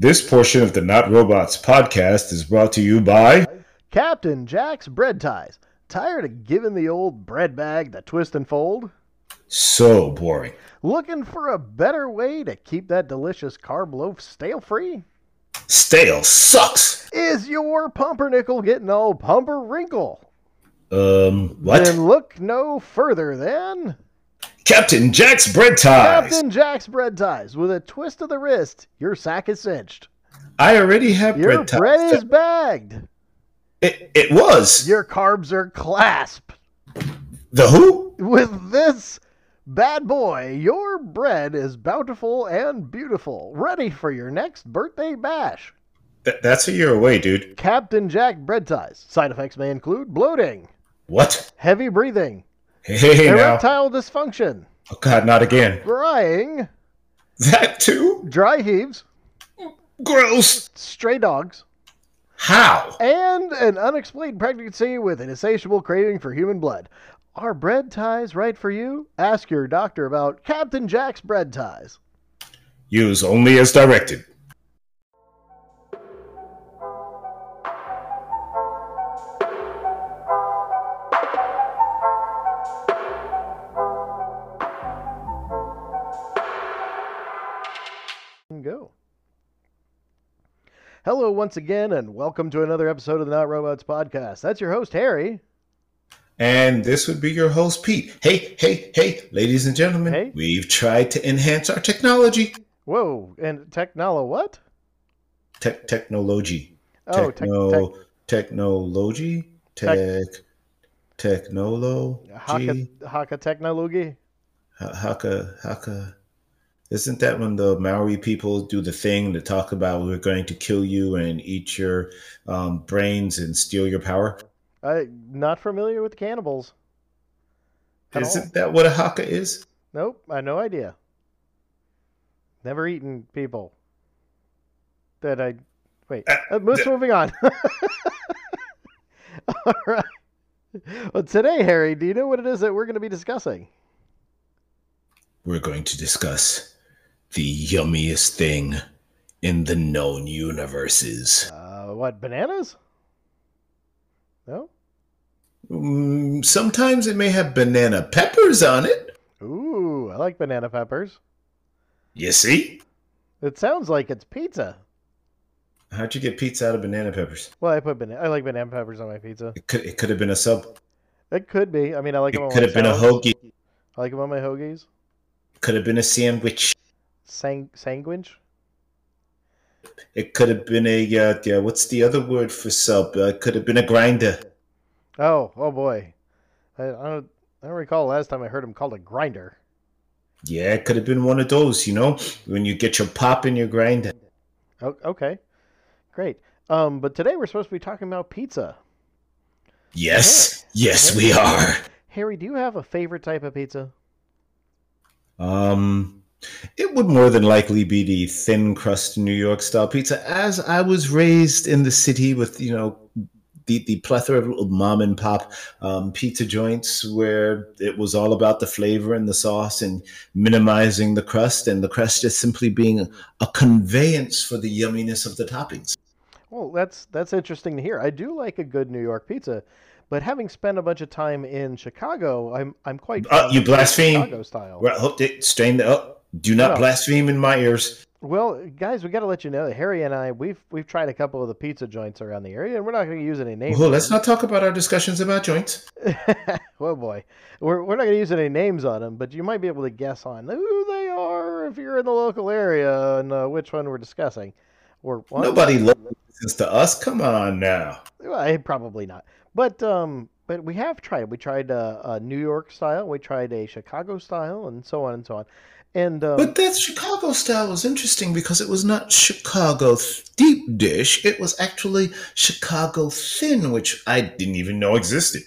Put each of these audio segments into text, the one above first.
This portion of the Not Robots podcast is brought to you by Captain Jack's Bread Ties. Tired of giving the old bread bag the twist and fold? So Boring. Looking for a better way to keep that delicious carb loaf stale free? Stale sucks. Is your pumpernickel getting all pumper wrinkle? Um, what? Then look no further than Captain Jack's Bread Ties. Captain Jack's Bread Ties. With a twist of the wrist, your sack is cinched. I already have Your bread ties. bread is bagged. It, it was. Your carbs are clasped. The who? With this bad boy, your bread is bountiful and beautiful, ready for your next birthday bash. Th- that's a year away, dude. Captain Jack bread ties. Side effects may include bloating, What? heavy breathing, Hey, hey now. erectile dysfunction, Oh, God, not again. crying, That too? dry heaves, Gross. stray dogs, How? and an unexplained pregnancy with an insatiable craving for human blood. Are bread ties right for you? Ask your doctor about Captain Jack's bread ties. Use only as directed. Hello, once again, and welcome to another episode of the Not Robots podcast. That's your host, Harry. And this would be your host, Pete. Hey, hey, hey, ladies and gentlemen, Hey. we've tried to enhance our technology. Whoa, and Technolo what? Tech technology. Oh, Techno tech, technology? Tech technology? Haka, Haka Technology. Haka Haka. Isn't that when the Maori people do the thing to talk about we're going to kill you and eat your um, brains and steal your power? I'm not familiar with the cannibals. Isn't that what a haka is? Nope, I have no idea. Never eaten people. That I wait. Uh, Uh, let's moving on. All right. Well, today, Harry, do you know what it is that we're going to be discussing? We're going to discuss the yummiest thing in the known universes. Uh, what bananas? No. Mm, sometimes it may have banana peppers on it. Ooh, I like banana peppers. You see? It sounds like it's pizza. How'd you get pizza out of banana peppers? Well, I put banana. I like banana peppers on my pizza. It could, it could have been a sub. It could be. I mean, I like them. It could have been a hoagie. I like them on my hoagies. Could have been a sandwich. Sang sanguine. It could have been a uh, yeah, what's the other word for sub? Uh, it could have been a grinder. Oh, oh boy. I, I don't. I don't recall the last time I heard him called a grinder. Yeah, it could have been one of those. You know, when you get your pop in your grinder. Oh, okay, great. Um, but today we're supposed to be talking about pizza. Yes, yes, we are. Harry, do you have a favorite type of pizza? Um, it would more than likely be the thin crust New York style pizza. As I was raised in the city with, you know, the, the plethora of little mom and pop um, pizza joints where it was all about the flavor and the sauce and minimizing the crust and the crust just simply being a conveyance for the yumminess of the toppings. Well, that's that's interesting to hear. I do like a good New York pizza, but having spent a bunch of time in Chicago, I'm I'm quite Uh, you blaspheme. Chicago style. Well, hope it strain the up. Do not No. blaspheme in my ears. Well, guys, we got to let you know that Harry and I we've we've tried a couple of the pizza joints around the area, and we're not going to use any names. Well, let's them. not talk about our discussions about joints. oh boy, we're we're not going to use any names on them, but you might be able to guess on who they are if you're in the local area and uh, which one we're discussing. Or one. Nobody listens to us. Come on now. Well, eh, probably not. But um, but we have tried. We tried a, a New York style. We tried a Chicago style, and so on and so on. And um, But that Chicago style was interesting because it was not Chicago deep dish. It was actually Chicago thin, which I didn't even know existed.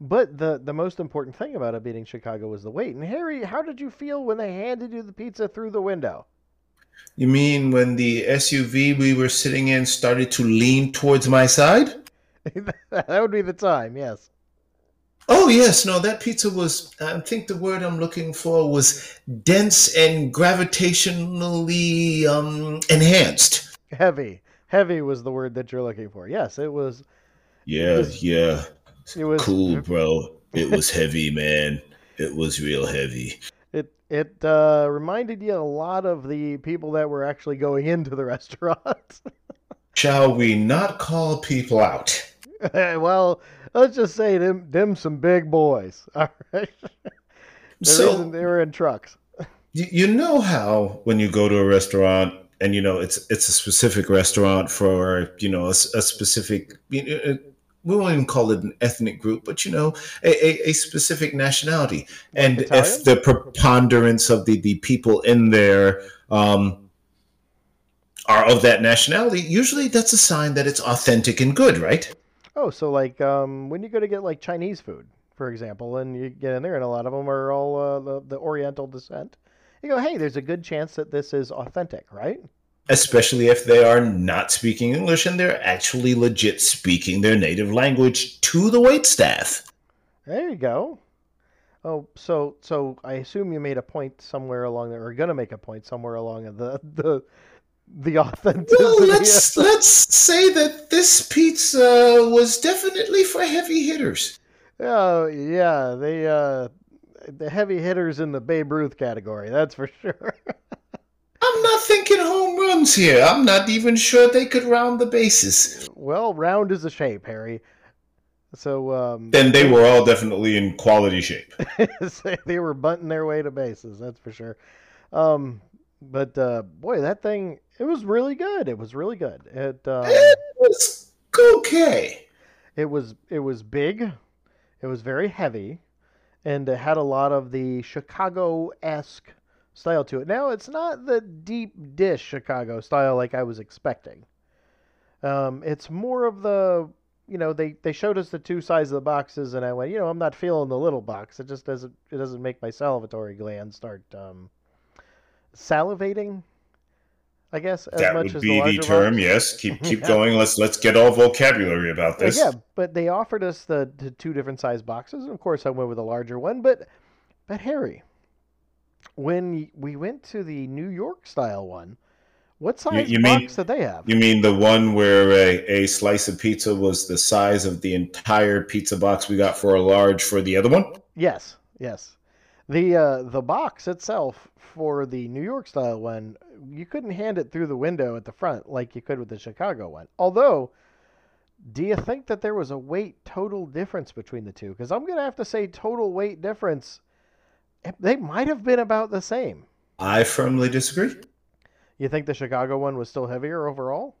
but the the most important thing about it being Chicago was the weight. And Harry, how did you feel when they handed you the pizza through the window? You mean when the SUV we were sitting in started to lean towards my side? that would be the time. Yes. Oh, yes. No, that pizza was, I think the word I'm looking for was dense and gravitationally um, enhanced. Heavy. Heavy was the word that you're looking for. Yes, it was. Yeah, was- yeah. It was Cool, bro. It was heavy, man. It was real heavy. It it uh, reminded you a lot of the people that were actually going into the restaurant. Shall we not call people out? well, let's just say them them some big boys. All right. The So- they were in trucks. You, know how when you go to a restaurant and you know it's it's a specific restaurant for you know a, a specific you know, uh, we won't even call it an ethnic group, but you know a, a, a specific nationality, and Italian? if the preponderance of the the people in there um, are of that nationality, usually that's a sign that it's authentic and good, right? Oh, so like um, when you go to get like Chinese food, for example, and you get in there, and a lot of them are all uh, the, the Oriental descent. You go, hey, there's a good chance that this is authentic, right? especially if they are not speaking English and they're actually legit speaking their native language to the wait staff. There you go. Oh, so so I assume you made a point somewhere along there, or gonna make a point somewhere along the the the authenticity. Well, let's let's say that this pizza was definitely for heavy hitters. Oh yeah, they uh the heavy hitters in the Babe Ruth category, that's for sure. I'm not thinking home runs here. I'm not even sure they could round the bases. well, round is a shape, Harry. So um Then they were all definitely in quality shape. they were bunting their way to bases, that's for sure. Um but uh boy, that thing it was really good. It was really good. It um, It was okay. it was it was big, it was very heavy, and it had a lot of the Chicago esque style to it. Now it's not the deep dish Chicago style like I was expecting. Um, it's more of the you know they, they showed us the two sides of the boxes and I went you know I'm not feeling the little box. It just doesn't it doesn't make my salivatory gland start um, salivating. I guess as that much would as be the the, term. box. Yes, keep keep Yeah. going. Let's let's get all vocabulary about this. Yeah, but they offered us the, the two different size boxes. and Of course, I went with a larger one. But but Harry, when we went to the New York style one, what size you box mean- did they have? You mean the one where a, a slice of pizza was the size of the entire pizza box we got for a large for the other one? Yes, yes. The uh, the box itself for the New York style one, you couldn't hand it through the window at the front like you could with the Chicago one. Although, do you think that there was a weight total difference between the two? Because I'm gonna have to say total weight difference. eh, They might have been about the same. I firmly disagree. You think the Chicago one was still heavier overall?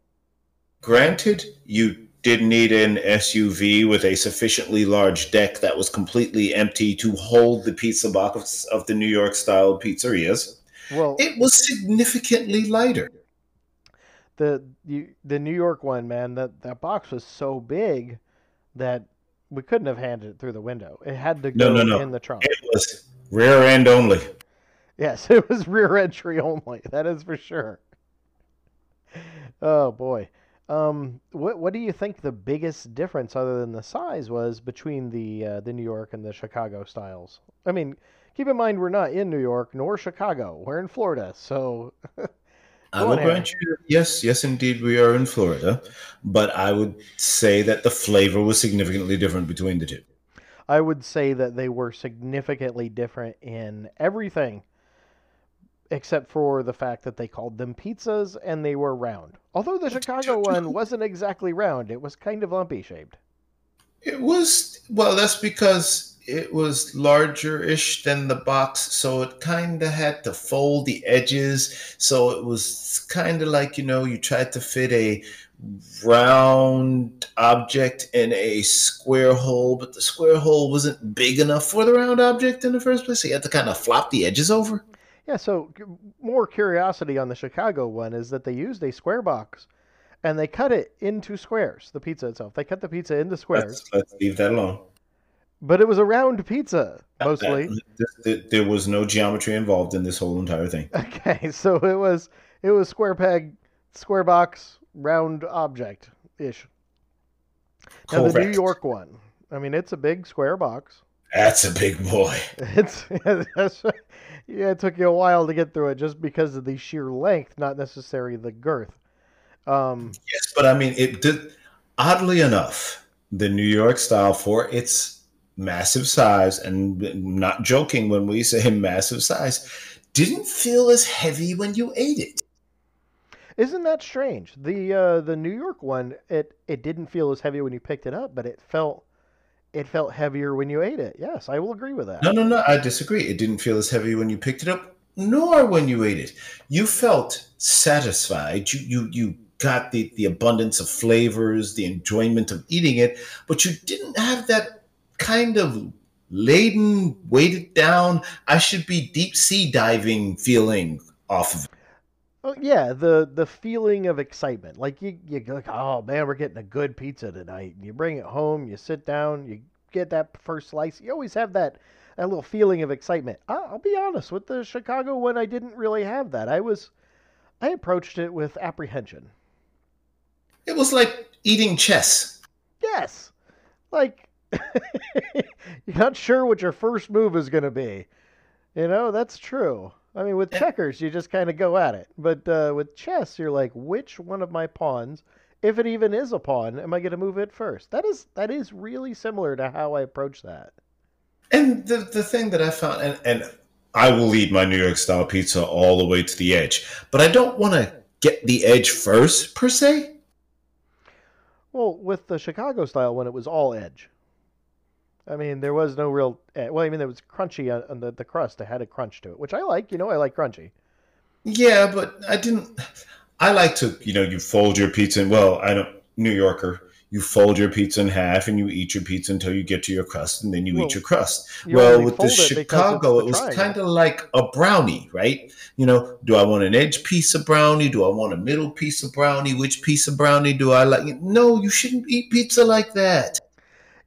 Granted, you did need an SUV with a sufficiently large deck that was completely empty to hold the pizza box of the New York style pizzerias. Well, It was significantly lighter. the you, the New York one, man, that that box was so big that we couldn't have handed it through the window. It had to No, go no, no. in the trunk. It was rear end only. Yes, it was rear entry only. That is for sure. Oh boy. Um, what what do you think the biggest difference, other than the size, was between the uh, the New York and the Chicago styles? I mean, keep in mind we're not in New York nor Chicago. We're in Florida, so I will on, grant you, yes, yes, indeed, we are in Florida, but I would say that the flavor was significantly different between the two. I would say that they were significantly different in everything except for the fact that they called them pizzas and they were round. Although the Chicago one wasn't exactly round, it was kind of lumpy shaped. It was well. That's because it was larger-ish than the box, so it kind of had to fold the edges. So it was kind of like you know you tried to fit a round object in a square hole, but the square hole wasn't big enough for the round object in the first place. So you had to kind of flop the edges over. Yeah, so more curiosity on the Chicago one is that they used a square box and they cut it into squares, the pizza itself. They cut the pizza into squares, Let's, let's leave that alone. but it was a round pizza mostly. There was no geometry involved in this whole entire thing. Okay, so it was it was square peg, square box, round object ish. Now the New York one, I mean, it's a big square box. That's a big boy. It's that's, yeah, it took you a while to get through it just because of the sheer length, not necessarily the girth. Um, yes, but I mean, it did. Oddly enough, the New York style for its massive size, and not joking when we say massive size, didn't feel as heavy when you ate it. Isn't that strange? The uh, the New York one, it it didn't feel as heavy when you picked it up, but it felt it felt heavier when you ate it. Yes, I will agree with that. No, no, no, I disagree. It didn't feel as heavy when you picked it up, nor when you ate it. You felt satisfied. You you you got the the abundance of flavors, the enjoyment of eating it, but you didn't have that kind of laden, weighted down, I should be deep sea diving feeling off of it. Well, yeah, the the feeling of excitement, like you you like, oh man, we're getting a good pizza tonight. You bring it home, you sit down, you get that first slice. You always have that that little feeling of excitement. I'll, I'll be honest with the Chicago one, I didn't really have that. I was I approached it with apprehension. It was like eating chess. Yes, like you're not sure what your first move is going to be. You know, that's true. I mean, with checkers, you just kind of go at it. But uh, with chess, you're like, which one of my pawns, if it even is a pawn, am I going to move it first? That is that is really similar to how I approach that. And the the thing that I found, and, and I will eat my New York style pizza all the way to the edge, but I don't want to get the edge first per se. Well, with the Chicago style one, it was all edge. I mean, there was no real. Eh, well, I mean, there was crunchy on, on the, the crust. It had a crunch to it, which I like. You know, I like crunchy. Yeah, but I didn't. I like to, you know, you fold your pizza. And, well, I don't. New Yorker, you fold your pizza in half and you eat your pizza until you get to your crust, and then you well, eat your crust. You well, with the Chicago, it was kind of like a brownie, right? You know, do I want an edge piece of brownie? Do I want a middle piece of brownie? Which piece of brownie do I like? No, you shouldn't eat pizza like that.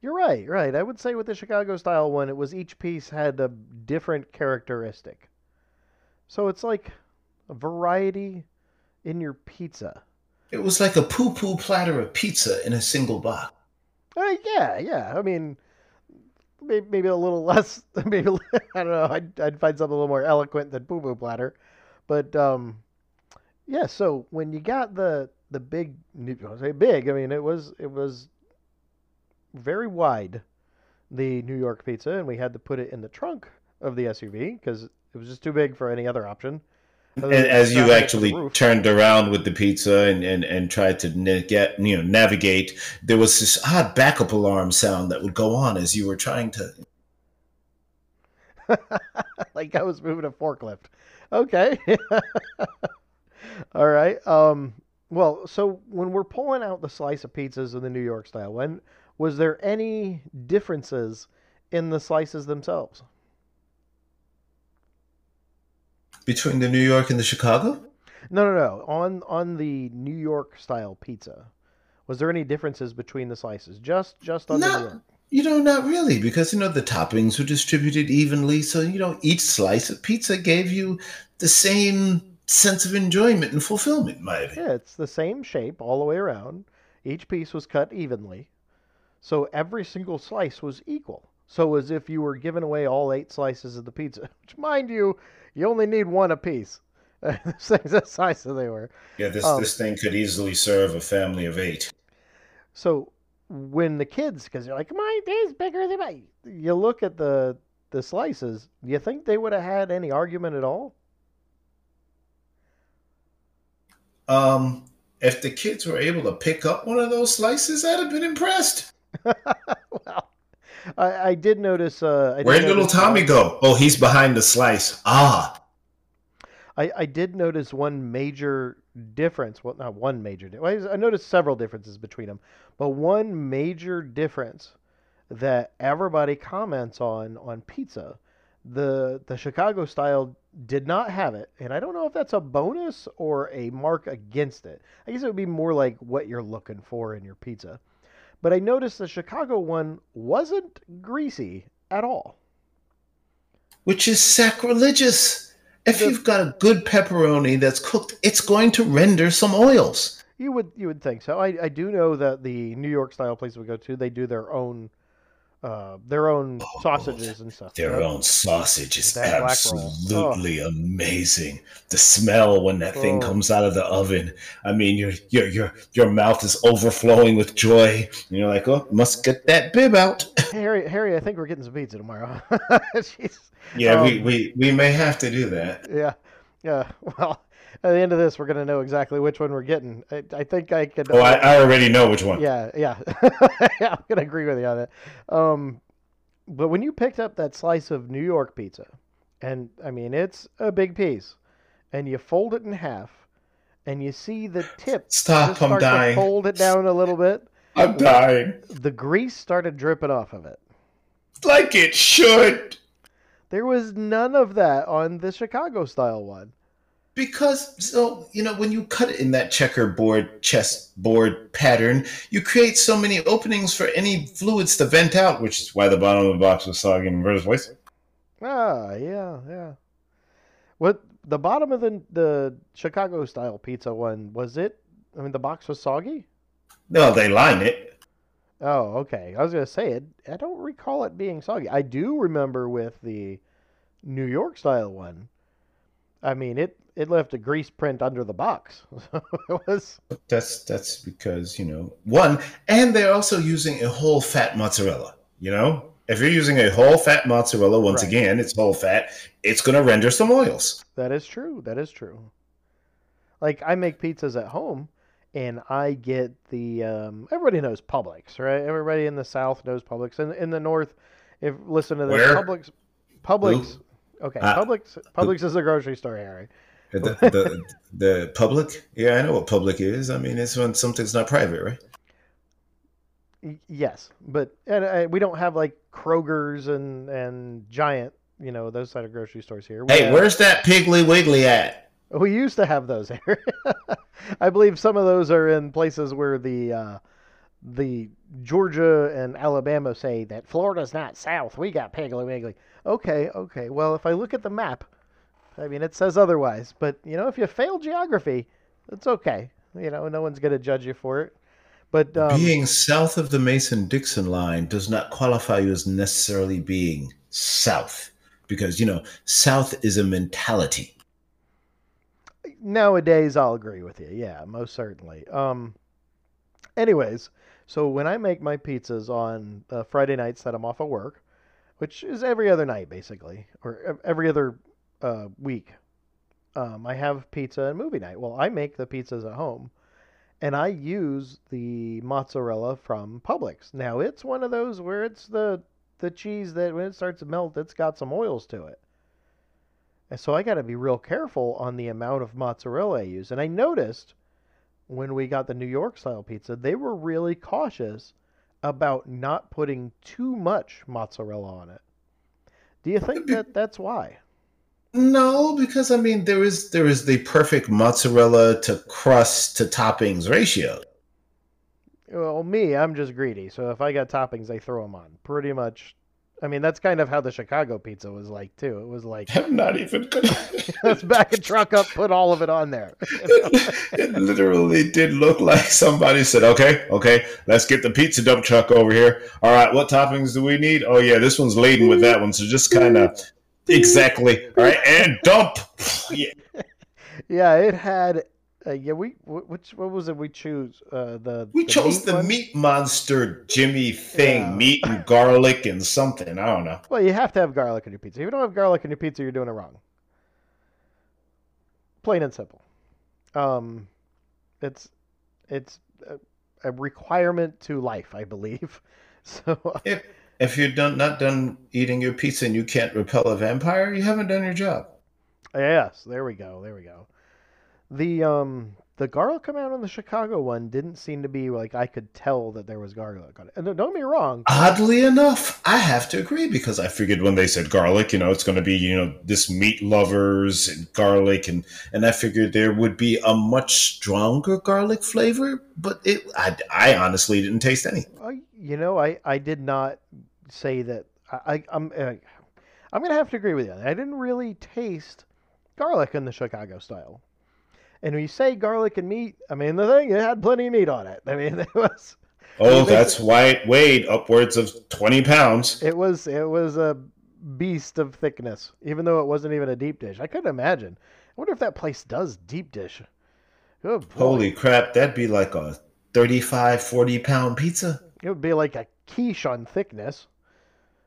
You're right, right. I would say with the Chicago style one, it was each piece had a different characteristic. So it's like a variety in your pizza. It was like a poo poo platter of pizza in a single box. Uh, yeah, yeah. I mean, maybe, maybe a little less. Maybe I don't know. I'd, I'd find something a little more eloquent than poo poo platter, but um, yeah. So when you got the the big, I say big. I mean, it was it was very wide, the New York pizza, and we had to put it in the trunk of the SUV because it was just too big for any other option. And as you actually turned around with the pizza and, and, and tried to get you know navigate, there was this odd backup alarm sound that would go on as you were trying to. like I was moving a forklift. Okay. All right. Um, well, so when we're pulling out the slice of pizzas in the New York style, when was there any differences in the slices themselves? Between the New York and the Chicago? No, no, no. On on the New York style pizza, was there any differences between the slices? Just just on not, the New York. You know, not really, because you know the toppings were distributed evenly, so you know each slice of pizza gave you the same sense of enjoyment and fulfillment. In my opinion. Yeah, it's the same shape all the way around. Each piece was cut evenly. So every single slice was equal. So as if you were giving away all eight slices of the pizza, which mind you, you only need one apiece. the size that they were. Yeah, this um, this thing could easily serve a family of eight. So when the kids, because you're like, my day's bigger than my, you look at the the slices. Do you think they would have had any argument at all? Um, if the kids were able to pick up one of those slices, I'd have been impressed. well, I, I, did notice. Uh, Where'd little Tommy go? Oh, he's behind the slice. Ah. I, I did notice one major difference. Well, not one major. Well, I noticed several differences between them, but one major difference that everybody comments on on pizza, the the Chicago style did not have it, and I don't know if that's a bonus or a mark against it. I guess it would be more like what you're looking for in your pizza. But I noticed the Chicago one wasn't greasy at all. Which is sacrilegious. If the, you've got a good pepperoni that's cooked, it's going to render some oils. You would you would think so. I, I do know that the New York style place we go to, they do their own uh, their own sausages and stuff. Their own sausage is That absolutely amazing. The smell when that thing Oh. comes out of the oven. I mean, your your your your mouth is overflowing with joy. And you're like, oh, must get that bib out. Harry, Harry, I think we're getting some pizza tomorrow. Yeah, we, Um, we we may have to do that. Yeah, yeah. Well, at the end of this, we're gonna know exactly which one we're getting. I, I think I could. Oh, I, I already know which one. Yeah, yeah. yeah, I'm gonna agree with you on that. Um, but when you picked up that slice of New York pizza, and I mean it's a big piece, and you fold it in half, and you see the tip Stop! just I'm dying. fold it down a little bit, I'm dying. the grease started dripping off of it. Like it should. There was none of that on the Chicago style one. Because so you know when you cut it in that checkerboard chessboard pattern, you create so many openings for any fluids to vent out, which is why the bottom of the box was soggy in the first place. Ah, yeah, yeah. What the bottom of the the Chicago style pizza one was it? I mean, the box was soggy. No, they line it. Oh, okay. I was gonna say it. I don't recall it being soggy. I do remember with the New York style one. I mean, it it left a grease print under the box. So it was. That's that's because you know one, and they're also using a whole fat mozzarella. You know, if you're using a whole fat mozzarella, once Right. again, it's whole fat. It's going to render some oils. That is true. That is true. Like I make pizzas at home, and I get the. Um, everybody knows Publix, right? Everybody in the South knows Publix, and in the North, if listen to the? Publix, Publix. Okay, Ah. Publix. Publix is a grocery store, Harry. The, the, the public, yeah, I know what public is. I mean, it's when something's not private, right? Yes, but and uh, we don't have like Kroger's and and Giant, you know, those side of grocery stores here. We Hey, have- where's that Piggly Wiggly at? We used to have those here. I believe some of those are in places where the uh, the Georgia and Alabama say that Florida's not south. We got Piggly Wiggly. Okay, okay. Well, if I look at the map, I mean it says otherwise. But you know, if you fail geography, it's okay. You know, no one's gonna judge you for it. But um, being south of the Mason Dixon line does not qualify you as necessarily being south, because you know, south is a mentality. nowadays I'll agree with you. Yeah, most certainly. Um anyways, so when I make my pizzas on uh, Friday nights that I'm off of work, which is every other night basically, or every other uh, week, um, I have pizza and movie night. Well, I make the pizzas at home, and I use the mozzarella from Publix. Now it's one of those where it's the the cheese that when it starts to melt, it's got some oils to it. And so I got to be real careful on the amount of mozzarella I use. And I noticed when we got the New York style pizza, they were really cautious about not putting too much mozzarella on it. Do you think that that's why? No, because I mean there is there is the perfect mozzarella to crust to toppings ratio. Well, me, I'm just greedy. So if I got toppings, I throw them on. Pretty much. I mean, that's kind of how the Chicago pizza was like too. It was like I'm not even gonna. let's back a truck up, put all of it on there. it, it literally did look like somebody said, "Okay, okay, let's get the pizza dump truck over here. All right, what toppings do we need? Oh yeah, this one's laden with that one. So just kind of exactly. All right, and dump. Yeah, Yeah, it had. Uh, yeah, we which what was it we choose? Uh, the we the chose the one? meat monster Jimmy thing, Yeah. meat and garlic and something. I don't know. Well, you have to have garlic in your pizza. If you don't have garlic in your pizza, you're doing it wrong. Plain and simple. Um, it's it's a, a requirement to life, I believe. So If if you're done not done eating your pizza and you can't repel a vampire, you haven't done your job. yes, there we go. There we go. The um the garlic amount on the Chicago one didn't seem to be like I could tell that there was garlic on it. And don't get me wrong. Oddly enough, I have to agree because I figured when they said garlic, you know, it's going to be you know this meat lovers and garlic, and and I figured there would be a much stronger garlic flavor, but it I, I honestly didn't taste any. I, you know, I, I did not say that. I, I I'm uh, I'm gonna have to agree with you. I didn't really taste garlic in the Chicago style. And when you say garlic and meat, I mean the thing it had plenty of meat on it. I mean it was Oh, that's why it weighed upwards of twenty pounds. It was it was a beast of thickness, even though it wasn't even a deep dish. I couldn't imagine. I wonder if that place does deep dish. Holy crap, that'd be like a 35, 40 pound pizza. It would be like a quiche on thickness.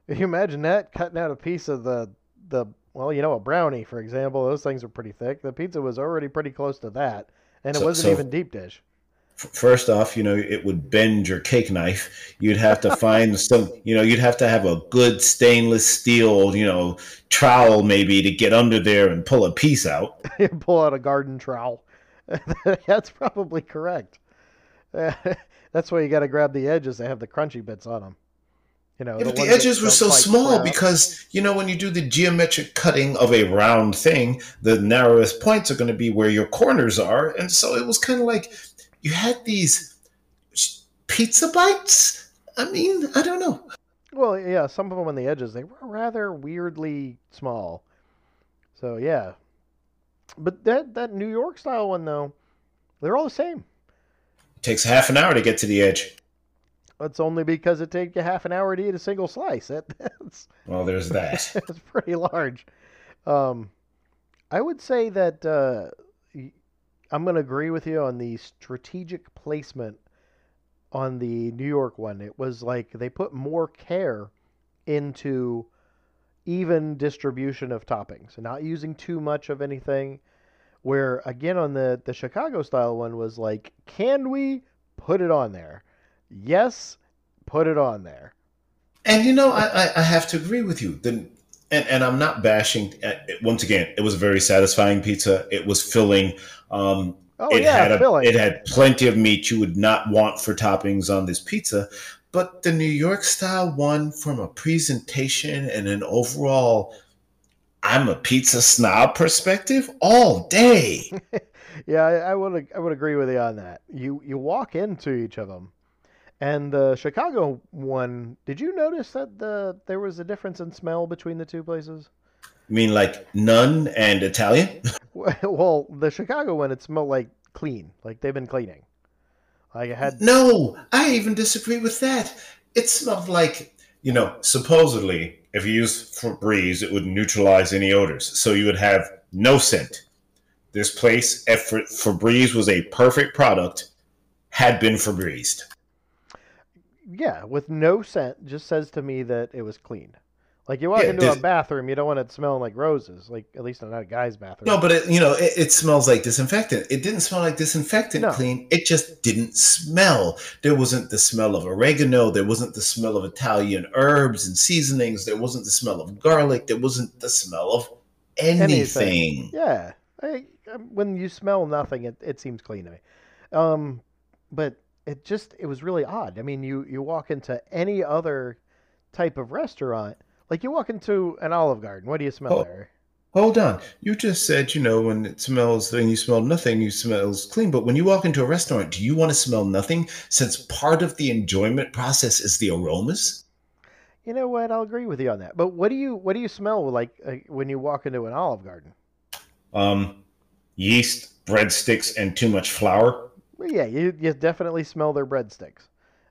Can you imagine that? Cutting out a piece of the the well, you know, a brownie, for example, those things are pretty thick. The pizza was already pretty close to that, and it so, wasn't so even deep dish. First off, you know, it would bend your cake knife. You'd have to find some, you know, you'd have to have a good stainless steel, you know, trowel maybe to get under there and pull a piece out. pull out a garden trowel. That's probably correct. That's why you got to grab the edges. They have the crunchy bits on them. You know, yeah, the but the edges were so small because you know when you do the geometric cutting of a round thing, the narrowest points are going to be where your corners are, and so it was kind of like you had these pizza bites. I mean, I don't know. Well, yeah, some of them on the edges they were rather weirdly small. So yeah, but that that New York style one though, they're all the same. It takes half an hour to get to the edge. It's only because it takes you half an hour to eat a single slice. That, that's well, there's that. it's pretty large. Um, I would say that uh, I'm going to agree with you on the strategic placement on the New York one. It was like they put more care into even distribution of toppings, and not using too much of anything. Where again on the the Chicago style one was like, can we put it on there? Yes, put it on there. And you know, I, I have to agree with you. Then, and, and I'm not bashing. Uh, once again, it was a very satisfying pizza. It was filling. Um, oh it yeah, had a, filling. It had plenty of meat you would not want for toppings on this pizza. But the New York style one, from a presentation and an overall, I'm a pizza snob perspective, all day. yeah, I, I would I would agree with you on that. You you walk into each of them and the Chicago one, did you notice that the there was a difference in smell between the two places? You mean like none and Italian? well, the Chicago one, it smelled like clean, like they've been cleaning. Like it had. No, I even disagree with that. It smelled like you know, supposedly, if you use Febreze, it would neutralize any odors, so you would have no scent. This place, Febreze was a perfect product, had been Febrezed yeah, with no scent, just says to me that it was cleaned. Like you walk yeah, into this, a bathroom, you don't want it smelling like roses. Like at least not a guy's bathroom. No, but it, you know, it, it, smells like disinfectant. It didn't smell like disinfectant no. clean. It just didn't smell. There wasn't the smell of oregano. There wasn't the smell of Italian herbs and seasonings. There wasn't the smell of garlic. There wasn't the smell of anything. anything. Yeah, I, um, when you smell nothing, it, it seems clean to me. Um, but it just it was really odd. I mean, you you walk into any other type of restaurant, like you walk into an Olive Garden, what do you smell oh, there? Hold on, you just said you know when it smells when you smell nothing, you smells clean. But when you walk into a restaurant, do you want to smell nothing? Since part of the enjoyment process is the aromas. You know what? I'll agree with you on that. But what do you what do you smell like uh, when you walk into an Olive Garden? Um, yeast, breadsticks, and too much flour. Well, yeah, you, you definitely smell their breadsticks.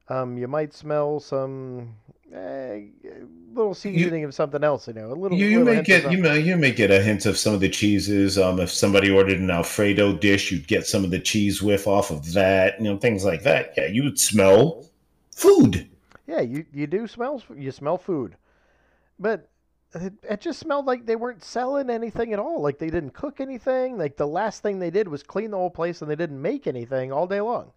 Um, you might smell some eh, little seasoning you, of something else. You know, a little. You, you little may get you may you may get a hint of some of the cheeses. Um, if somebody ordered an Alfredo dish, you'd get some of the cheese whiff off of that. You know, things like that. Yeah, you would smell food. Yeah, you you do smell you smell food, but it, it, just smelled like they weren't selling anything at all. Like they didn't cook anything. Like the last thing they did was clean the whole place and they didn't make anything all day long.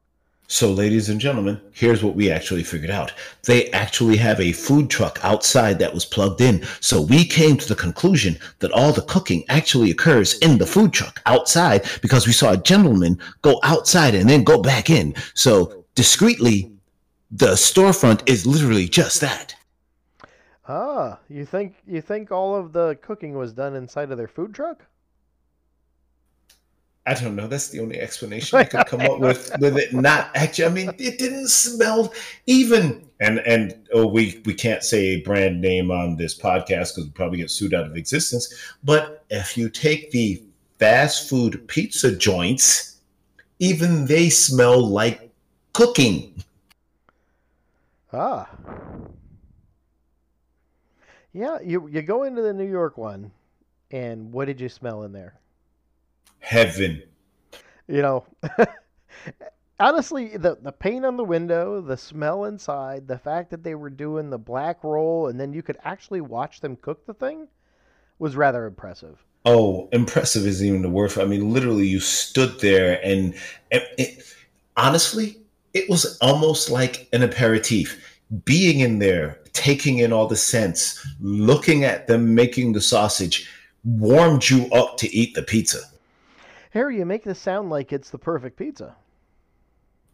So, ladies and gentlemen, here's what we actually figured out. They actually have a food truck outside that was plugged in. So, we came to the conclusion that all the cooking actually occurs in the food truck outside because we saw a gentleman go outside and then go back in. So, discreetly, the storefront is literally just that. Ah, you think you think all of the cooking was done inside of their food truck? I don't know. That's the only explanation I could come up with. With it not actually, I mean, it didn't smell even. And and oh, we we can't say a brand name on this podcast because we probably get sued out of existence. But if you take the fast food pizza joints, even they smell like cooking. Ah. Yeah, you you go into the New York one, and what did you smell in there? Heaven. You know, honestly, the the paint on the window, the smell inside, the fact that they were doing the black roll, and then you could actually watch them cook the thing, was rather impressive. Oh, impressive isn't even the word for. I mean, literally, you stood there, and, and it, honestly, it was almost like an aperitif. Being in there, taking in all the scents, looking at them making the sausage, warmed you up to eat the pizza. Harry, you make this sound like it's the perfect pizza.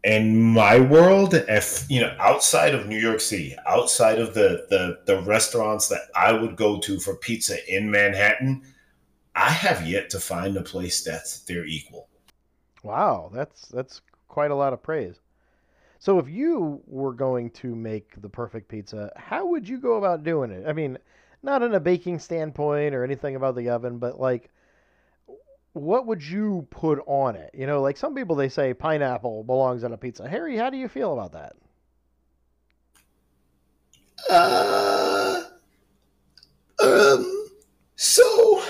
In my world, if you know, outside of New York City, outside of the the, the restaurants that I would go to for pizza in Manhattan, I have yet to find a place that's their equal. Wow, that's that's quite a lot of praise. So if you were going to make the perfect pizza, how would you go about doing it? I mean, not in a baking standpoint or anything about the oven, but like what would you put on it? You know, like some people they say pineapple belongs on a pizza. Harry, how do you feel about that? Uh, um, so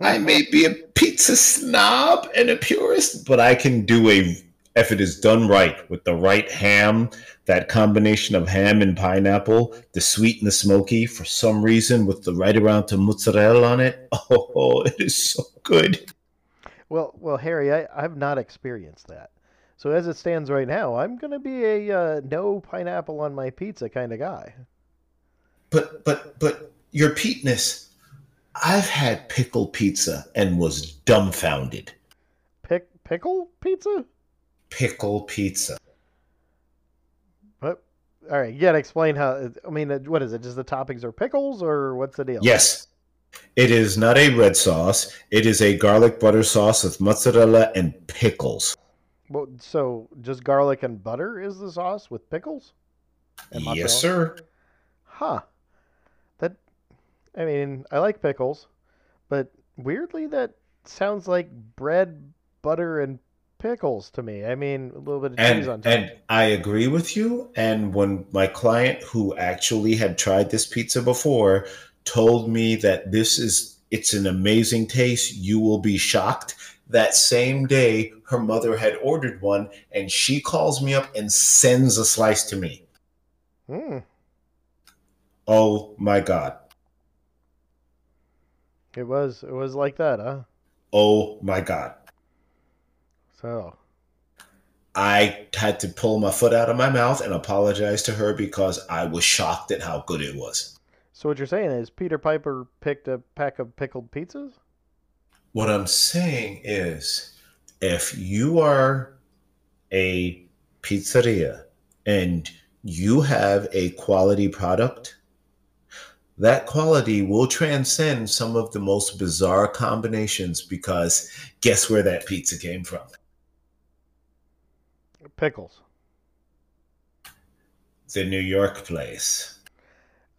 I may be a pizza snob and a purist, but I can do a if it is done right with the right ham, that combination of ham and pineapple, the sweet and the smoky, for some reason with the right amount of mozzarella on it. Oh, it is so good. Well, well, Harry, I, I've not experienced that. So as it stands right now, I'm going to be a uh, no pineapple on my pizza kind of guy. But but but your Peteness, I've had pickle pizza and was dumbfounded. Pick pickle pizza? Pickle pizza. What? All right, you got to explain how. I mean, uh, what is it? Just the toppings are pickles, or what's the deal? Yes. It is not a red sauce. It is a garlic butter sauce with mozzarella and pickles. Well, so just garlic and butter is the sauce with pickles? Yes, sir. Huh. That. I mean, I like pickles, but weirdly, that sounds like bread, butter, and pickles to me. I mean, a little bit of cheese And on top. and I agree with you. And when my client who actually had tried this pizza before told me that this is it's an amazing taste, you will be shocked. That same day, her mother had ordered one, and she calls me up and sends a slice to me. Hmm. Oh my God. It was. It was like that, huh? Oh my God. So. I had to pull my foot out of my mouth and apologize to her because I was shocked at how good it was. So what you're saying is Peter Piper picked a pack of pickled pizzas? What I'm saying is if you are a pizzeria and you have a quality product, that quality will transcend some of the most bizarre combinations because guess where that pizza came from? Pickles. The New York place.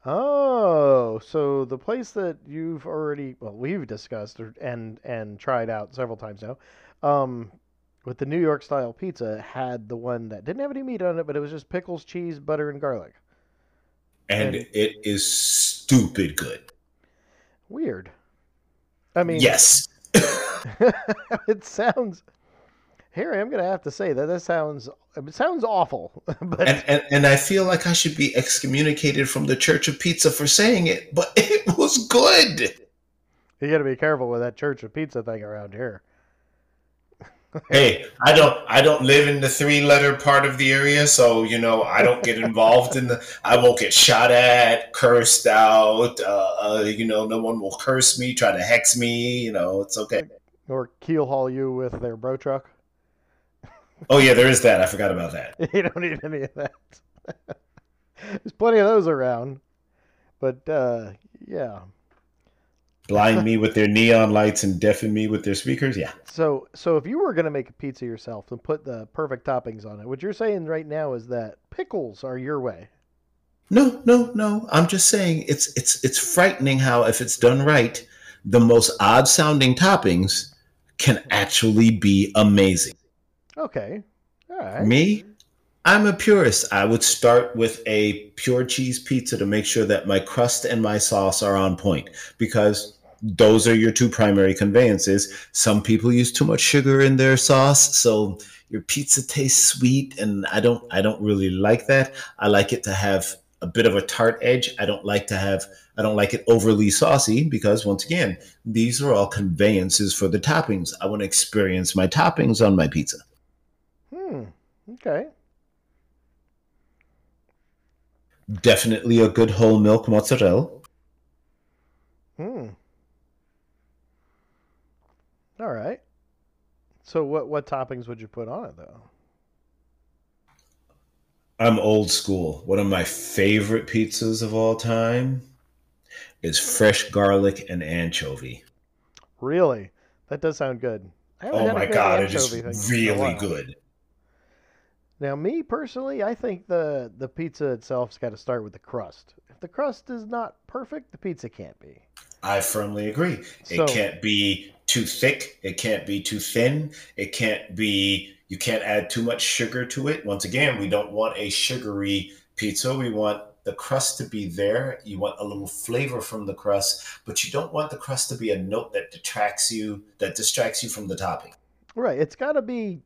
Oh, so the place that you've already well we've discussed and and tried out several times now, um, with the New York style pizza had the one that didn't have any meat on it, but it was just pickles, cheese, butter, and garlic. And And- it is stupid good. Weird. I mean, Yes. it sounds. Harry, I'm gonna have to say that that sounds it sounds awful, but and, and and I feel like I should be excommunicated from the Church of Pizza for saying it, but it was good. you got to be careful with that Church of Pizza thing around here. Hey, I don't I don't live in the three letter part of the area, so you know I don't get involved in the. I won't get shot at, cursed out. Uh, uh, you know, no one will curse me, try to hex me. You know, it's okay. Or keel haul you with their bro truck. Oh yeah, there is that. I forgot about that. you don't need any of that. There's plenty of those around. But uh, yeah. Blind me with their neon lights and deafen me with their speakers. Yeah. So so if you were gonna make a pizza yourself and put the perfect toppings on it, what you're saying right now is that pickles are your way. No, no, no. I'm just saying it's it's it's frightening how if it's done right, the most odd sounding toppings can actually be amazing. Okay. All right. Me, I'm a purist. I would start with a pure cheese pizza to make sure that my crust and my sauce are on point because those are your two primary conveyances. Some people use too much sugar in their sauce, so your pizza tastes sweet and I don't I don't really like that. I like it to have a bit of a tart edge. I don't like to have I don't like it overly saucy because once again, these are all conveyances for the toppings. I want to experience my toppings on my pizza. Hmm. Okay. Definitely a good whole milk mozzarella. Hmm. All right. So what what toppings would you put on it though? I'm old school. One of my favorite pizzas of all time is fresh garlic and anchovy. Really? That does sound good. Oh my god, it is really good. Now, me personally, I think the the pizza itself's got to start with the crust. If the crust is not perfect, the pizza can't be. I firmly agree. So, it can't be too thick. It can't be too thin. It can't be. You can't add too much sugar to it. Once again, we don't want a sugary pizza. We want the crust to be there. You want a little flavor from the crust, but you don't want the crust to be a note that detracts you, that distracts you from the topping. Right. It's got to be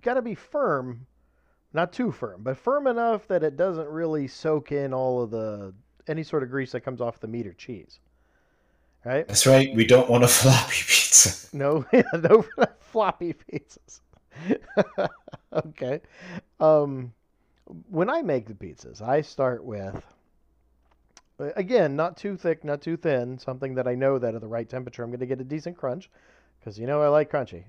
got to be firm, not too firm, but firm enough that it doesn't really soak in all of the any sort of grease that comes off the meat or cheese. Right? That's right. We don't want a floppy pizza. No, no floppy pizzas. okay. Um, when I make the pizzas, I start with again, not too thick, not too thin, something that I know that at the right temperature I'm going to get a decent crunch because you know I like crunchy.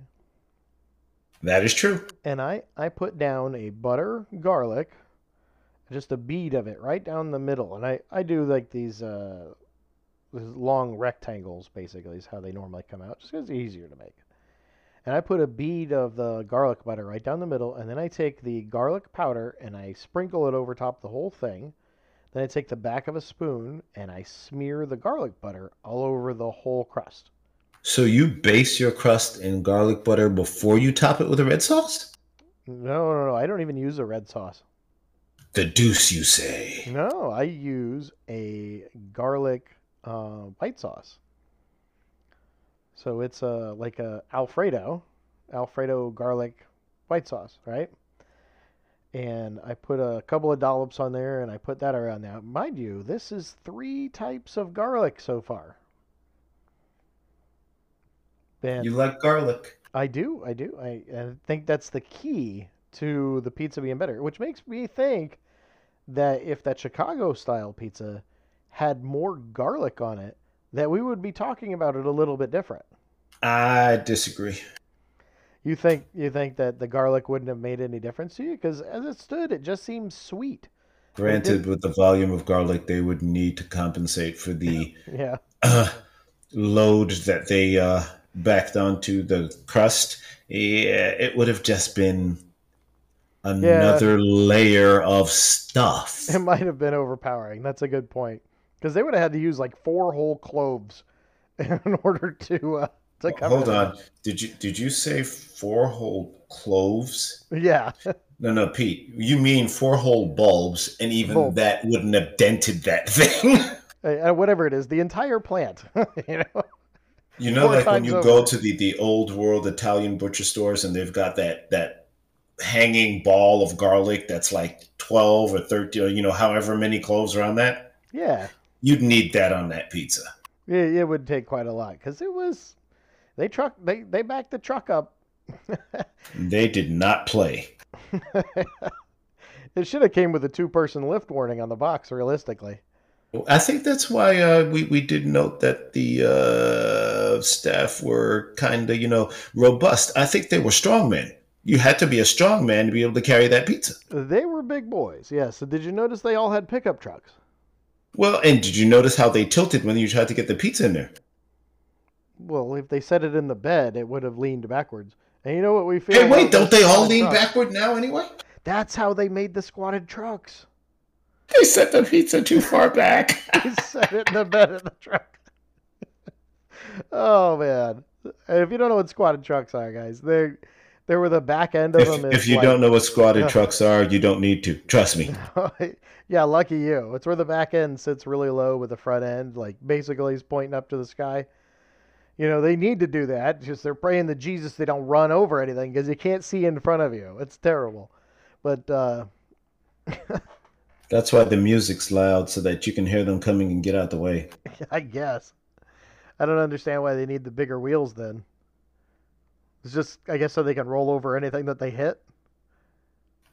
That is true. And I I put down a butter garlic, just a bead of it right down the middle, and I I do like these uh these long rectangles basically is how they normally come out, just because it's easier to make and I put a bead of the garlic butter right down the middle, and then I take the garlic powder and I sprinkle it over top the whole thing. Then I take the back of a spoon and I smear the garlic butter all over the whole crust. So you base your crust in garlic butter before you top it with a red sauce? No, no, no. I don't even use a red sauce. The deuce, you say? No, I use a garlic uh, white sauce. So it's a like a Alfredo, Alfredo garlic white sauce, right? And I put a couple of dollops on there, and I put that around now. Mind you, this is three types of garlic so far. You like garlic? I do, I do. I, I think that's the key to the pizza being better, which makes me think that if that Chicago style pizza had more garlic on it, that we would be talking about it a little bit different. I disagree. You think you think that the garlic wouldn't have made any difference to you? Because as it stood, it just seems sweet. Granted, with the volume of garlic, they would need to compensate for the yeah. uh, load that they uh, backed onto the crust. Yeah, it would have just been another yeah. layer of stuff. It might have been overpowering. That's a good point because they would have had to use like four whole cloves in order to. Uh, to cover Hold on, did you did you say four whole cloves? Yeah. No, no, Pete. You mean four whole bulbs, and even Bulb. that wouldn't have dented that thing. uh, whatever it is, the entire plant. you know. You know, like when you over. go to the the old world Italian butcher stores, and they've got that that hanging ball of garlic that's like twelve or thirteen, you know, however many cloves are on that. Yeah. You'd need that on that pizza. Yeah, it would take quite a lot because it was they truck they they backed the truck up. they did not play. it should have came with a two person lift warning on the box. Realistically. I think that's why uh, we we did note that the uh, staff were kind of you know robust. I think they were strong men. You had to be a strong man to be able to carry that pizza. They were big boys, yes. So did you notice they all had pickup trucks? Well, and did you notice how they tilted when you tried to get the pizza in there? Well, if they set it in the bed, it would have leaned backwards. And you know what we feel? Hey, wait! Don't they all lean trucks? backward now anyway? That's how they made the squatted trucks. They set the pizza too far back. they set it in the bed of the truck. oh man! If you don't know what squatted trucks are, guys, they There were the back end of If, them. if you like- don't know what squatted trucks are, you don't need to. Trust me. yeah, lucky you. It's where the back end sits really low with the front end, like basically he's pointing up to the sky. You know, they need to do that. Just they're praying to Jesus they don't run over anything because you can't see in front of you. It's terrible. But uh, That's why the music's loud so that you can hear them coming and get out the way. I guess I don't understand why they need the bigger wheels then. It's just, I guess, so they can roll over anything that they hit.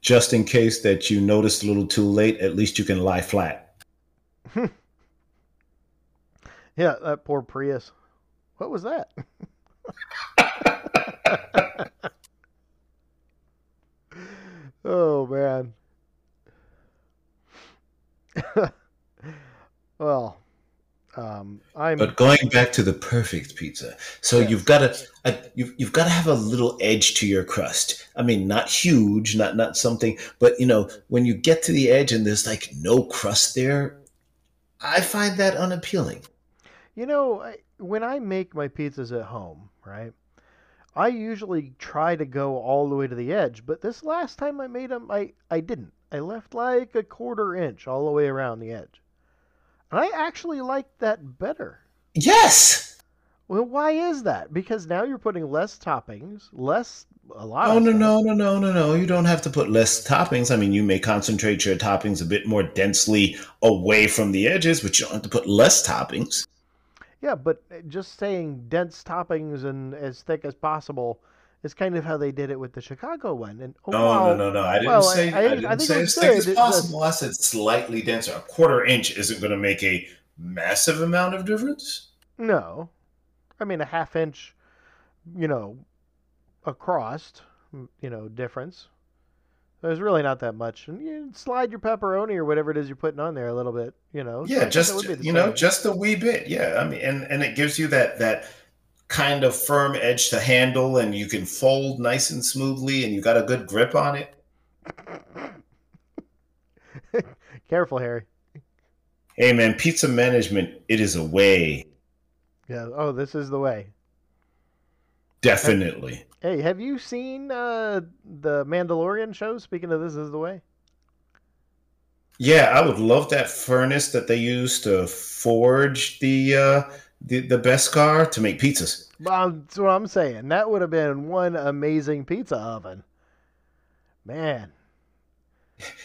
Just in case that you noticed a little too late, at least you can lie flat. Yeah, that poor Prius. What was that? oh man. well, um, I'm But going back to the perfect pizza, so Yes. you've got to you've, you've got to have a little edge to your crust. I mean, not huge, not not something, but you know, when you get to the edge and there's like no crust there, I find that unappealing. You know, I, when I make my pizzas at home, right? I usually try to go all the way to the edge, but this last time I made them, I, I didn't. I left like a quarter inch all the way around the edge. And I actually like that better. Yes. Well, why is that? Because now you're putting less toppings, less a lot. Oh no stuff. no no no no no! You don't have to put less toppings. I mean, you may concentrate your toppings a bit more densely away from the edges, but you don't have to put less toppings. Yeah, but just saying dense toppings and as thick as possible is kind of how they did it with the Chicago one. And oh, No, wow, no, no, no. I didn't well, say. I- I, I- didn't I think say as thick as possible. I said slightly denser. A quarter inch isn't going to make a massive amount of difference. No, I mean a half inch, you know, across, you know, difference. There's really not that much, and you slide your pepperoni or whatever it is you're putting on there a little bit, you know. Yeah, it just would be the you know, just a wee bit. Yeah, I mean, and and it gives you that that kind of firm edge to handle, and you can fold nice and smoothly, and you got a good grip on it. Careful, Harry. Hey, man, pizza management. It is a way, Yeah. Oh, this is the way. definitely. Hey, have you seen uh, the Mandalorian show? Speaking of this is the way. Yeah, I would love that furnace that they use to forge the uh, the the car to make pizzas. Well, that's what I'm saying. That would have been one amazing pizza oven. Man,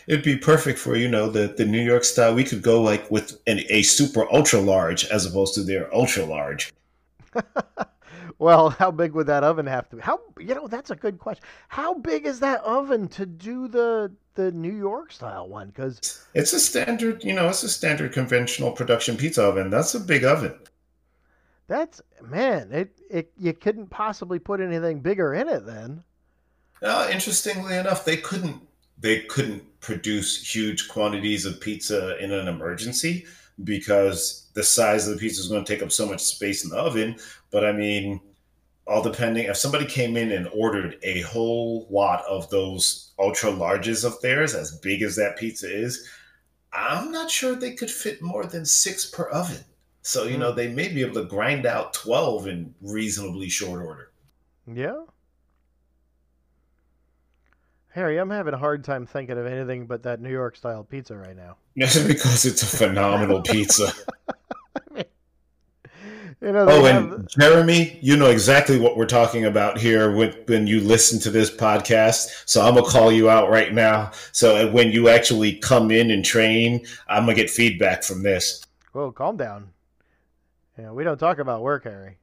It'd be perfect for you know the the New York style. We could go like with an, a super ultra large as opposed to their ultra large. Well, how big would that oven have to be? How you know that's a good question. How big is that oven to do the the New York style one? Because It's a standard, you know, it's a standard conventional production pizza oven. That's a big oven. That's man, it it you couldn't possibly put anything bigger in it then. Uh, interestingly enough, they couldn't they couldn't produce huge quantities of pizza in an emergency because the size of the pizza is going to take up so much space in the oven. But I mean, all depending if somebody came in and ordered a whole lot of those ultra larges of theirs, as big as that pizza is, I'm not sure they could fit more than six per oven. So you know mm. they may be able to grind out twelve in reasonably short order. Yeah. Harry, I'm having a hard time thinking of anything but that New York style pizza right now. Just because it's a phenomenal pizza. You know, Oh, have, and Jeremy, you know exactly what we're talking about here when, when you listen to this podcast. So I'm gonna call you out right now. So when you actually come in and train, I'm gonna get feedback from this. Well, calm down. Yeah, we don't talk about work, Harry.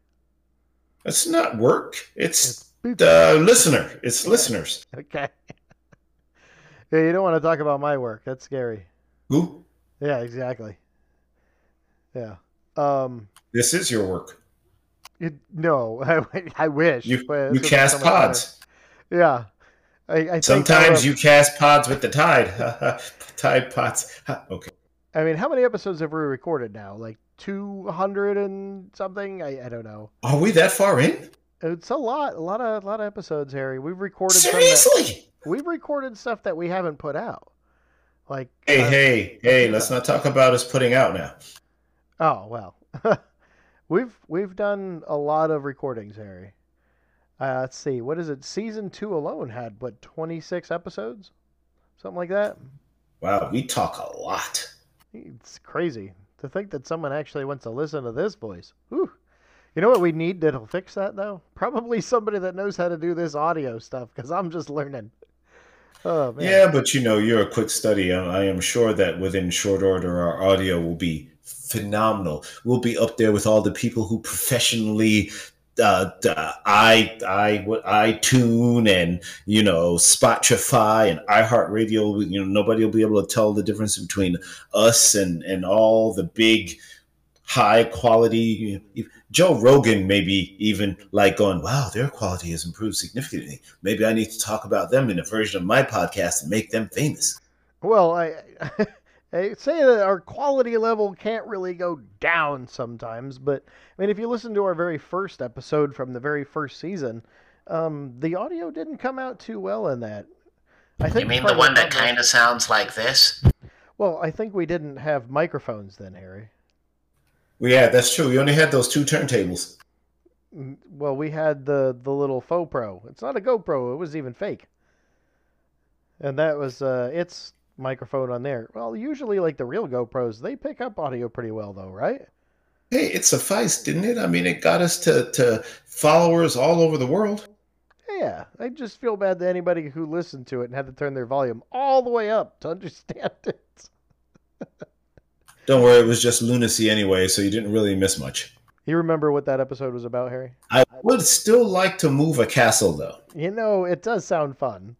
It's not work. It's It's the listener. It's listeners. Okay. yeah, you don't want to talk about my work. That's scary. Who? Yeah, exactly. Yeah. Um. This is your work. It, no, I, I wish. You you this would be cast much better. pods. Yeah. I, I Sometimes you cast pods with the tide. tide pods. Okay. I mean, how many episodes have we recorded now? Like two hundred and something? I, I don't know. Are we that far in? It's a lot, a lot of, a lot of episodes, Harry. We've recorded some that, Seriously? we've recorded stuff that we haven't put out. Like, Hey, uh, hey, hey! Let's not talk about us putting out now. oh well, we've we've done a lot of recordings, Harry. Uh, let's see, what is it? Season two alone had what twenty six episodes, something like that. Wow, we talk a lot. It's crazy to think that someone actually wants to listen to this voice. Whew. You know what we need that'll fix that though? Probably somebody that knows how to do this audio stuff because I'm just learning. Oh. Yeah, but you know, you're a quick study. I am sure that within short order, our audio will be phenomenal. We'll be up there with all the people who professionally uh, i i what iTunes and you know Spotify and iHeartRadio. You know nobody will be able to tell the difference between us and and all the big high quality. Joe Rogan maybe even like going, wow, their quality has improved significantly. Maybe I need to talk about them in a version of my podcast and make them famous. Well, I. I say that our quality level can't really go down sometimes, but I mean, if you listen to our very first episode from the very first season, um, the audio didn't come out too well in that. I think you mean the one that kind of sounds like this? Well, I think we didn't have microphones then, Harry. Well, yeah, that's true. We only had those two turntables. Mm, well, we had the the little faux pro. It's not a GoPro. It was even fake. And that was uh, it's microphone on there. Well, usually like the real GoPros, they pick up audio pretty well though, right? Hey, it sufficed, didn't it? I mean, it got us to, to followers all over the world. Yeah, I just feel bad to anybody who listened to it and had to turn their volume all the way up to understand it. Don't worry, it was just lunacy anyway, so you didn't really miss much. You remember what that episode was about, Harry? I would still like to move a castle, though. You know, it does sound fun.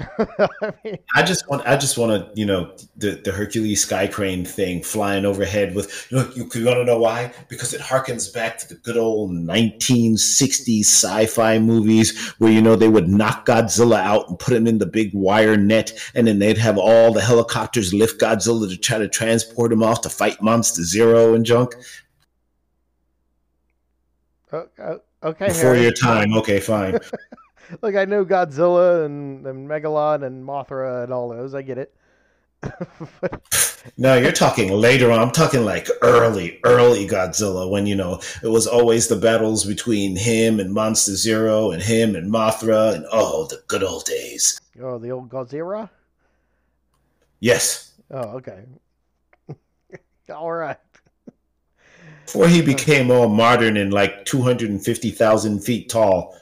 I, mean, I just want, I just want to, you know, the, the Hercules sky crane thing flying overhead with, you know, you, you want to know why? Because it harkens back to the good old 1960s sci-fi movies where, you know, they would knock Godzilla out and put him in the big wire net. And then they'd have all the helicopters lift Godzilla to try to transport him off to fight Monster Zero and junk. Okay. Before Harry. your time. Okay, fine. like I know Godzilla and, and Megalon and Mothra and all those. I get it. no, you're talking later on. I'm talking like early, early Godzilla when you know it was always the battles between him and Monster Zero and him and Mothra and oh, the good old days. Oh, the old Godzilla. Yes. Oh, okay. all right. Before he became all modern and like 250,000 feet tall.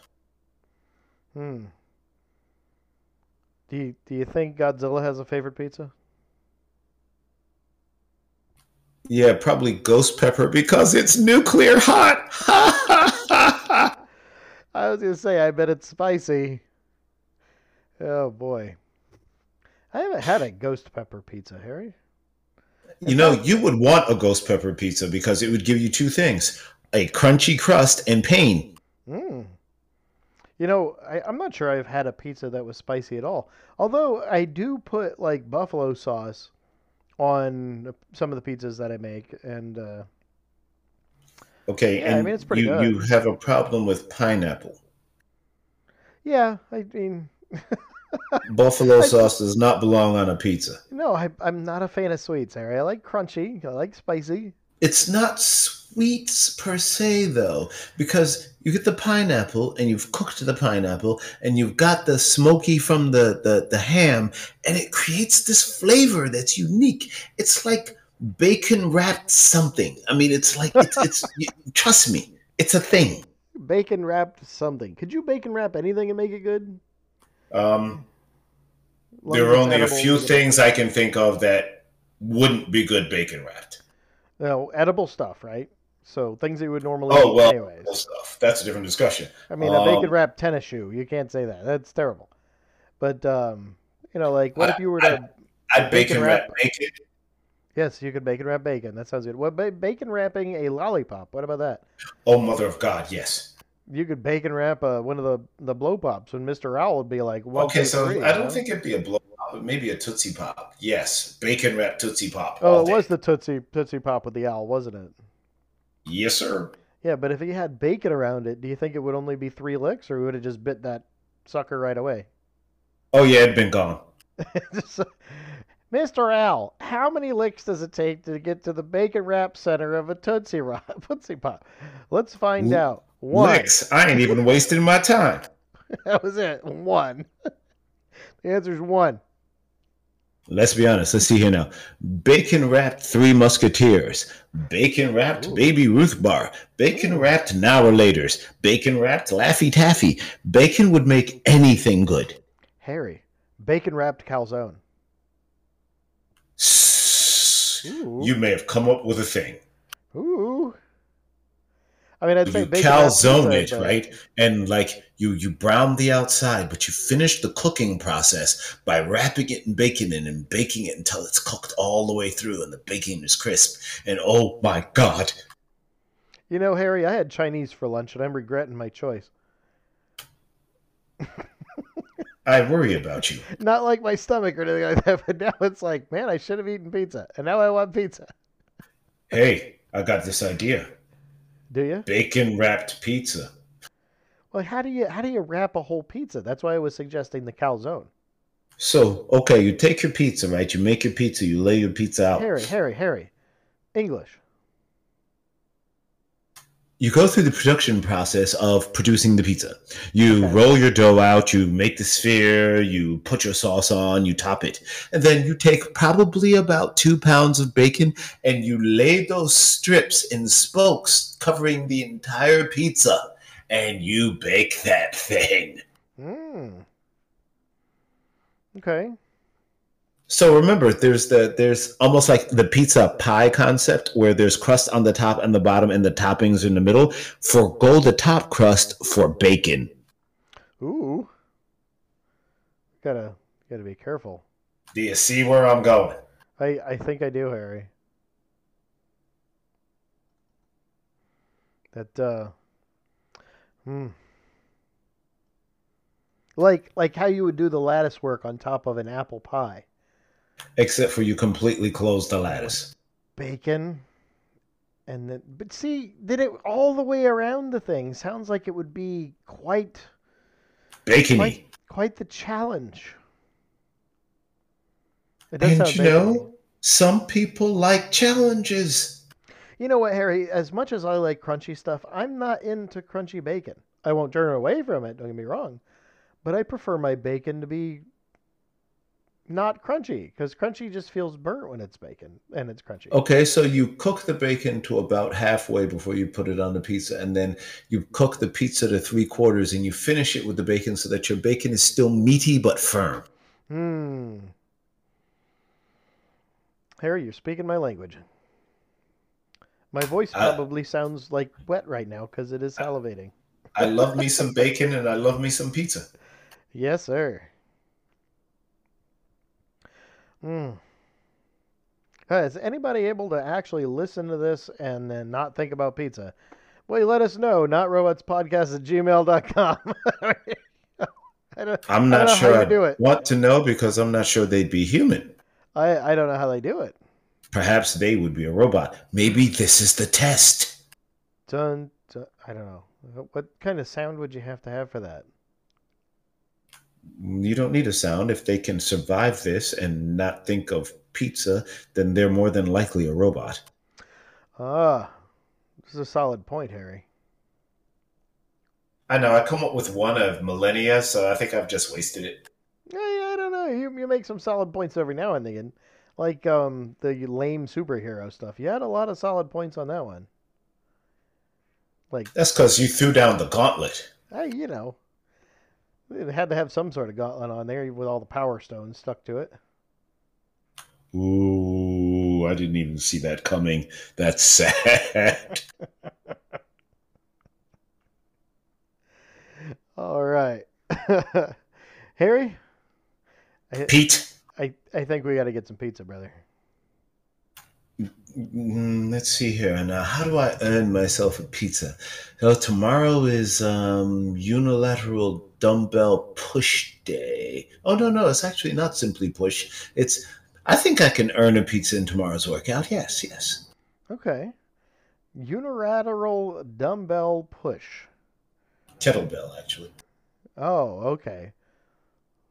Hmm. Do you do you think Godzilla has a favorite pizza? Yeah, probably ghost pepper because it's nuclear hot. I was gonna say, I bet it's spicy. Oh boy, I haven't had a ghost pepper pizza, Harry. You know, you would want a ghost pepper pizza because it would give you two things: a crunchy crust and pain. Hmm. You know, I, I'm not sure I've had a pizza that was spicy at all. Although I do put like buffalo sauce on some of the pizzas that I make, and uh, okay, yeah, I mean it's pretty you, good. You have a problem with pineapple. Yeah, I mean. Buffalo sauce does not belong on a pizza. No, I, am not a fan of sweets, Harry. I like crunchy. I like spicy. It's not sweets per se, though, because you get the pineapple and you've cooked the pineapple and you've got the smoky from the, the, the ham, and it creates this flavor that's unique. It's like bacon wrapped something. I mean, it's like, it's, it's trust me, it's a thing. Bacon wrapped something. Could you bacon wrap anything and make it good? Um, there are only a few things I can think of that wouldn't be good bacon wrapped. No, edible stuff, right? So things that you would normally oh, well, anyways. Stuff. That's a different discussion. I mean, um, a bacon wrapped tennis shoe. You can't say that. That's terrible. But um, you know, like what I, if you were to I, would bacon, bacon wrap, wrap bacon. Yes, you could bacon wrap bacon. That sounds good. What bacon wrapping a lollipop? What about that? Oh, mother of God, yes. You could bacon wrap uh, one of the the blow pops, and Mister Owl would be like, "Okay, so three, I don't know? think it'd be a blow maybe a Tootsie Pop. Yes, bacon wrap Tootsie Pop. Oh, it day. was the Tootsie Tootsie Pop with the owl, wasn't it? Yes, sir. Yeah, but if he had bacon around it, do you think it would only be three licks, or would it just bit that sucker right away? Oh yeah, it'd been gone. Mr. Owl, how many licks does it take to get to the bacon wrap center of a Tootsie, Tootsie Pop? Let's find out. One. Licks. I ain't even wasting my time. That was it. One. the answer's one. Let's be honest. Let's see here now. Bacon wrapped Three Musketeers. Bacon wrapped Ooh. Baby Ruth Bar. Bacon wrapped Now or Laters. Bacon wrapped Laffy Taffy. Bacon would make anything good. Harry. Bacon wrapped calzone. You may have come up with a thing. I mean, I'd say you calzone it, but- right? And like you you brown the outside, but you finish the cooking process by wrapping it in bacon and then baking it until it's cooked all the way through and the bacon is crisp. And oh my god, You know, Harry, I had Chinese for lunch and I'm regretting my choice. I worry about you. Not like my stomach or anything like that, but now it's like, man, I should have eaten pizza. And now I want pizza. Hey, I got this idea. Do you? Bacon wrapped pizza. Well, how do you how do you wrap a whole pizza? That's why I was suggesting the calzone. So, okay, you take your pizza, right? You make your pizza, you lay your pizza out. Harry, Harry, Harry. English. You go through the production process of producing the pizza. You Okay. roll your dough out, you make the sphere, you put your sauce on, you top it. And then you take probably about two pounds of bacon and you lay those strips in spokes covering the entire pizza. And you bake that thing. Mm. Okay. So remember, there's the there's almost like the pizza pie concept where there's crust on the top and the bottom and the toppings in the middle. Forgo the top crust for bacon. Ooh. Gotta gotta be careful. Do you see where I'm going? I, I think I do, Harry. That uh hmm. Like like how you would do the lattice work on top of an apple pie. Except for you completely close the lattice. Bacon and then but see, did it all the way around the thing sounds like it would be quite Bacony. quite quite the challenge. And you know, some people like challenges. You know what, Harry? As much as I like crunchy stuff, I'm not into crunchy bacon. I won't turn away from it, don't get me wrong. But I prefer my bacon to be not crunchy because crunchy just feels burnt when it's bacon and it's crunchy. Okay, so you cook the bacon to about halfway before you put it on the pizza, and then you cook the pizza to three quarters, and you finish it with the bacon so that your bacon is still meaty but firm. Hmm. Harry, you're speaking my language. My voice Uh, probably sounds like wet right now because it is salivating. I love me some bacon, and I love me some pizza. Yes, sir. Hmm. Is anybody able to actually listen to this and then not think about pizza? Well, you let us know. NotRobotsPodcast at gmail.com. I don't, I'm I not don't sure how I do it. want to know because I'm not sure they'd be human. I, I don't know how they do it. Perhaps they would be a robot. Maybe this is the test. Dun, dun, I don't know. What kind of sound would you have to have for that? You don't need a sound. If they can survive this and not think of pizza, then they're more than likely a robot. Ah, this is a solid point, Harry. I know. I come up with one of millennia, so I think I've just wasted it. Yeah, yeah, I don't know. You, you make some solid points every now and then. Like um, the lame superhero stuff. You had a lot of solid points on that one. Like, That's because you threw down the gauntlet. hey, you know, it had to have some sort of gauntlet on there with all the power stones stuck to it. Ooh, I didn't even see that coming. That's sad. All right. Harry, Pete, I, I think we got to get some pizza, brother. Mm, let's see here. Now, how do I earn myself a pizza? So tomorrow is um, unilateral dumbbell push day. Oh no, no, it's actually not simply push. It's. I think I can earn a pizza in tomorrow's workout. Yes, yes. Okay. Unilateral dumbbell push. Kettlebell, actually. Oh, okay.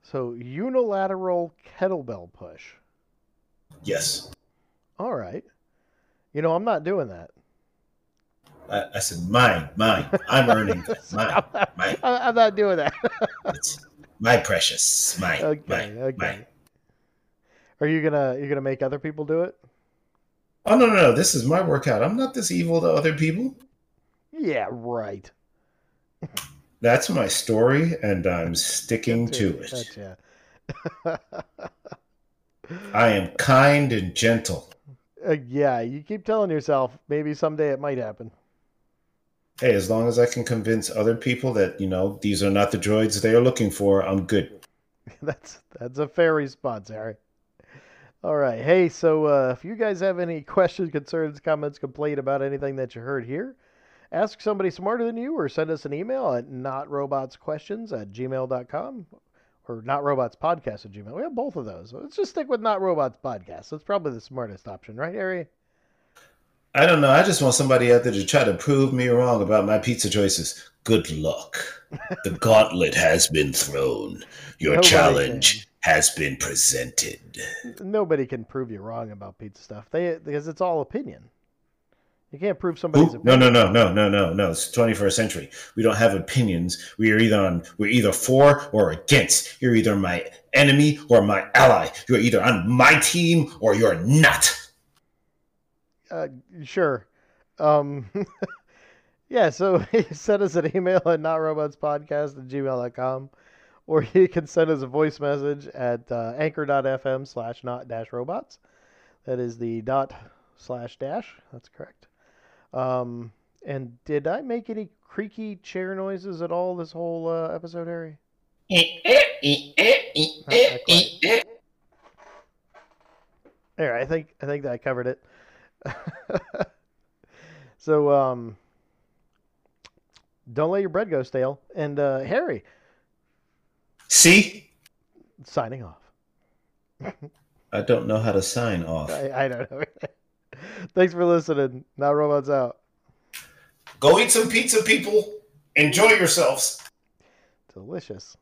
So unilateral kettlebell push. Yes. All right. You know, I'm not doing that. I, I said, mine, mine. I'm earning that. Mine, mine. I'm not doing that. It's my precious. Mine, okay, mine, okay. mine. Are you gonna you gonna make other people do it? Oh no, no, no! This is my workout. I'm not this evil to other people. Yeah, right. That's my story, and I'm sticking to it. Gotcha. I am kind and gentle. Uh, yeah, you keep telling yourself maybe someday it might happen. Hey, as long as I can convince other people that you know these are not the droids they are looking for, I'm good. that's that's a fair response, Harry. All right. Hey, so uh, if you guys have any questions, concerns, comments, complaint about anything that you heard here, ask somebody smarter than you or send us an email at notrobotsquestions at gmail.com or notrobotspodcast at gmail. We have both of those. Let's just stick with Not Robots Podcast. That's probably the smartest option, right, Harry? I don't know. I just want somebody out there to try to prove me wrong about my pizza choices. Good luck. The gauntlet has been thrown. Your Nobody challenge has been presented. Nobody can prove you wrong about pizza stuff. They because it's all opinion. You can't prove somebody's Ooh, no, opinion. no, no, no, no, no, no. It's 21st century. We don't have opinions. We are either on. We're either for or against. You're either my enemy or my ally. You're either on my team or you're not. Uh, sure. Um, yeah, so send us an email at notrobotspodcast at gmail.com or you can send us a voice message at uh, anchor.fm slash not dash robots. That is the dot slash dash. That's correct. Um, and did I make any creaky chair noises at all this whole uh, episode, Harry? There, I think I think that I covered it. so, um, don't let your bread go stale. And uh, Harry, See, signing off. I don't know how to sign off. I, I don't know. Thanks for listening. Not Robots out. Go eat some pizza, people. Enjoy yourselves. Delicious.